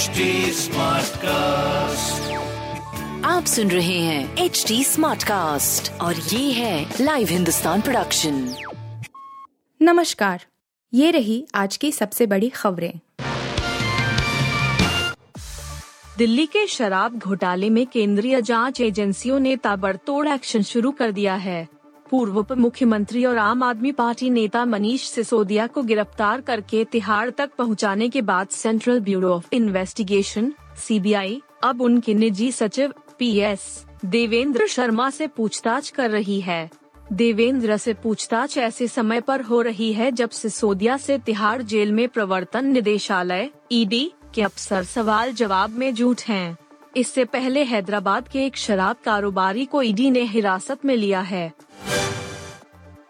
HD cast आप सुन रहे हैं एच डी स्मार्ट कास्ट और ये है लाइव हिंदुस्तान प्रोडक्शन नमस्कार। ये रही आज की सबसे बड़ी खबरें। दिल्ली के शराब घोटाले में केंद्रीय जाँच एजेंसियों ने ताबड़तोड़ एक्शन शुरू कर दिया है। पूर्व उप मुख्यमंत्री और आम आदमी पार्टी नेता मनीष सिसोदिया को गिरफ़्तार करके तिहाड़ तक पहुँचाने के बाद central bureau of investigation, CBI, अब उनके निजी सचिव पीएस देवेंद्र शर्मा से पूछताछ कर रही है देवेंद्र से पूछताछ ऐसे समय पर हो रही है जब सिसोदिया से तिहाड़ जेल में प्रवर्तन निदेशालय, ईडी, के अफसर सवाल जवाब में जूट हैं। इससे पहले हैदराबाद के एक शराब कारोबारी को ईडी ने हिरासत में लिया है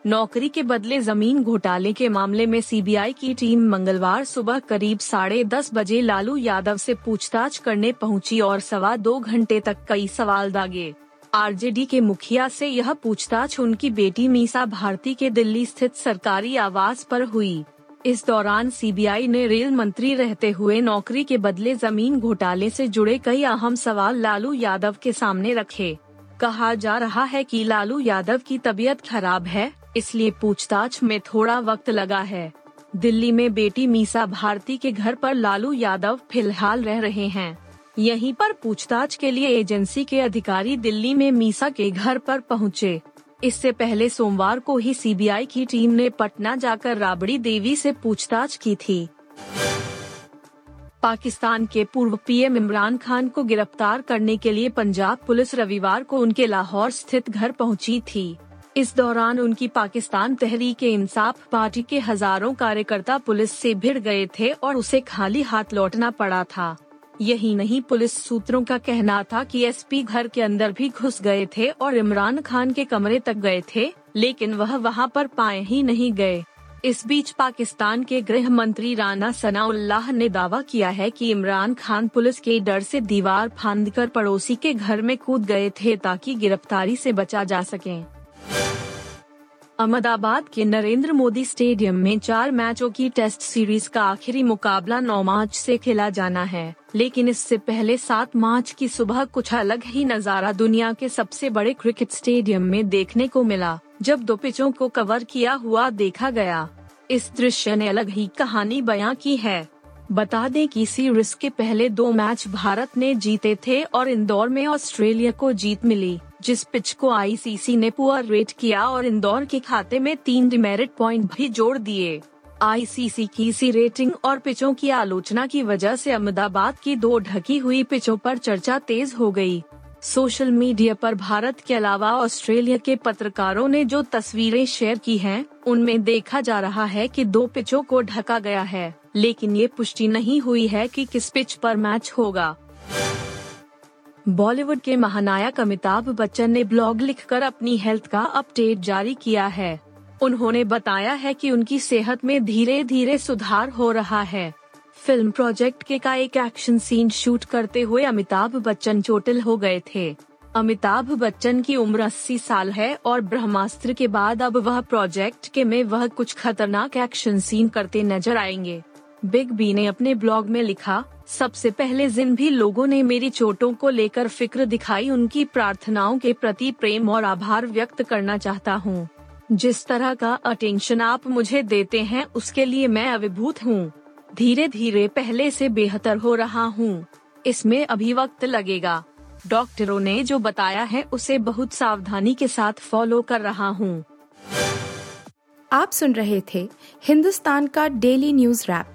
नौकरी के बदले ज़मीन घोटाले के मामले में सीबीआई की टीम मंगलवार सुबह करीब साढ़े दस बजे लालू यादव से पूछताछ करने पहुँची और सवा दो घंटे तक कई सवाल दागे। आरजेडी के मुखिया से यह पूछताछ उनकी बेटी मीसा भारती के दिल्ली स्थित सरकारी आवास पर हुई। इस दौरान सीबीआई ने रेल मंत्री रहते हुए नौकरी के बदले ज़मीन घोटाले से जुड़े कई अहम सवाल लालू यादव के सामने रखे। कहा जा रहा है कि लालू यादव की तबीयत खराब है इसलिए पूछताछ में थोड़ा वक्त लगा है। दिल्ली में बेटी मीसा भारती के घर पर लालू यादव फ़िलहाल रह रहे हैं। यहीं पर पूछताछ के लिए एजेंसी के अधिकारी दिल्ली में मीसा के घर पर पहुँचे। इससे पहले सोमवार को ही सीबीआई की टीम ने पटना जाकर राबड़ी देवी से पूछताछ की थी। पाकिस्तान के पूर्व पीएम इमरान खान को गिरफ़्तार करने के लिए पंजाब पुलिस रविवार को उनके लाहौर स्थित घर पहुँची थी। इस दौरान उनकी पाकिस्तान तहरीक इंसाफ पार्टी के हज़ारों कार्यकर्ता पुलिस से भिड़ गए थे और उसे खाली हाथ लौटना पड़ा था। यही नहीं, पुलिस सूत्रों का कहना था कि एसपी घर के अंदर भी घुस गए थे और इमरान खान के कमरे तक गए थे, लेकिन वह वहाँ पर पाए ही नहीं गए। इस बीच पाकिस्तान के गृह मंत्री राना सनाउल्लाह ने दावा किया है कि इमरान खान पुलिस के डर से दीवार फांदकर पड़ोसी के घर में कूद गए थे ताकि गिरफ्तारी से बचा जा सके। अहमदाबाद के नरेंद्र मोदी स्टेडियम में चार मैचों की टेस्ट सीरीज़ का आखिरी मुकाबला 9 मार्च से खेला जाना है। लेकिन इससे पहले 7 मार्च की सुबह कुछ अलग ही नज़ारा दुनिया के सबसे बड़े क्रिकेट स्टेडियम में देखने को मिला, जब दो पिचों को कवर किया हुआ देखा गया। इस दृश्य ने अलग ही कहानी बयां की है। बता दें कि सीरीज़ के पहले दो मैच भारत ने जीते थे और इंदौर में ऑस्ट्रेलिया को जीत मिली जिस पिच को आईसीसी ने पुअर रेट किया और इंदौर के खाते में तीन डिमेरिट पॉइंट भी जोड़ दिए आईसीसी की इसी रेटिंग और पिचों की आलोचना की वजह से अहमदाबाद की दो ढकी हुई पिचों पर चर्चा तेज हो गई। सोशल मीडिया पर भारत के अलावा ऑस्ट्रेलिया के पत्रकारों ने जो तस्वीरें शेयर की हैं, उनमें देखा जा रहा है कि दो पिचों को ढका गया है लेकिन ये पुष्टि नहीं हुई है कि किस पिच पर मैच होगा। बॉलीवुड के महानायक अमिताभ बच्चन ने ब्लॉग लिखकर अपनी हेल्थ का अपडेट जारी किया है। उन्होंने बताया है कि उनकी सेहत में धीरे धीरे सुधार हो रहा है। फ़िल्म प्रोजेक्ट के का एक एक्शन सीन शूट करते हुए अमिताभ बच्चन चोटिल हो गए थे। अमिताभ बच्चन की उम्र 80 साल है और ब्रह्मास्त्र के बाद अब वह प्रोजेक्ट के में वह कुछ खतरनाक एक्शन सीन करते नज़र आएँगे। बिग बी ने अपने ब्लॉग में लिखा, सबसे पहले जिन भी लोगों ने मेरी चोटों को लेकर फ़िक्र दिखाई उनकी प्रार्थनाओं के प्रति प्रेम और आभार व्यक्त करना चाहता हूँ। जिस तरह का अटेंशन आप मुझे देते हैं, उसके लिए मैं अभिभूत हूँ। धीरे धीरे पहले से बेहतर हो रहा हूँ। इसमें अभी वक्त लगेगा। डॉक्टरों ने जो बताया है, उसे बहुत सावधानी के साथ फॉलो कर रहा हूँ। आप सुन रहे थे हिंदुस्तान का डेली न्यूज़ रैप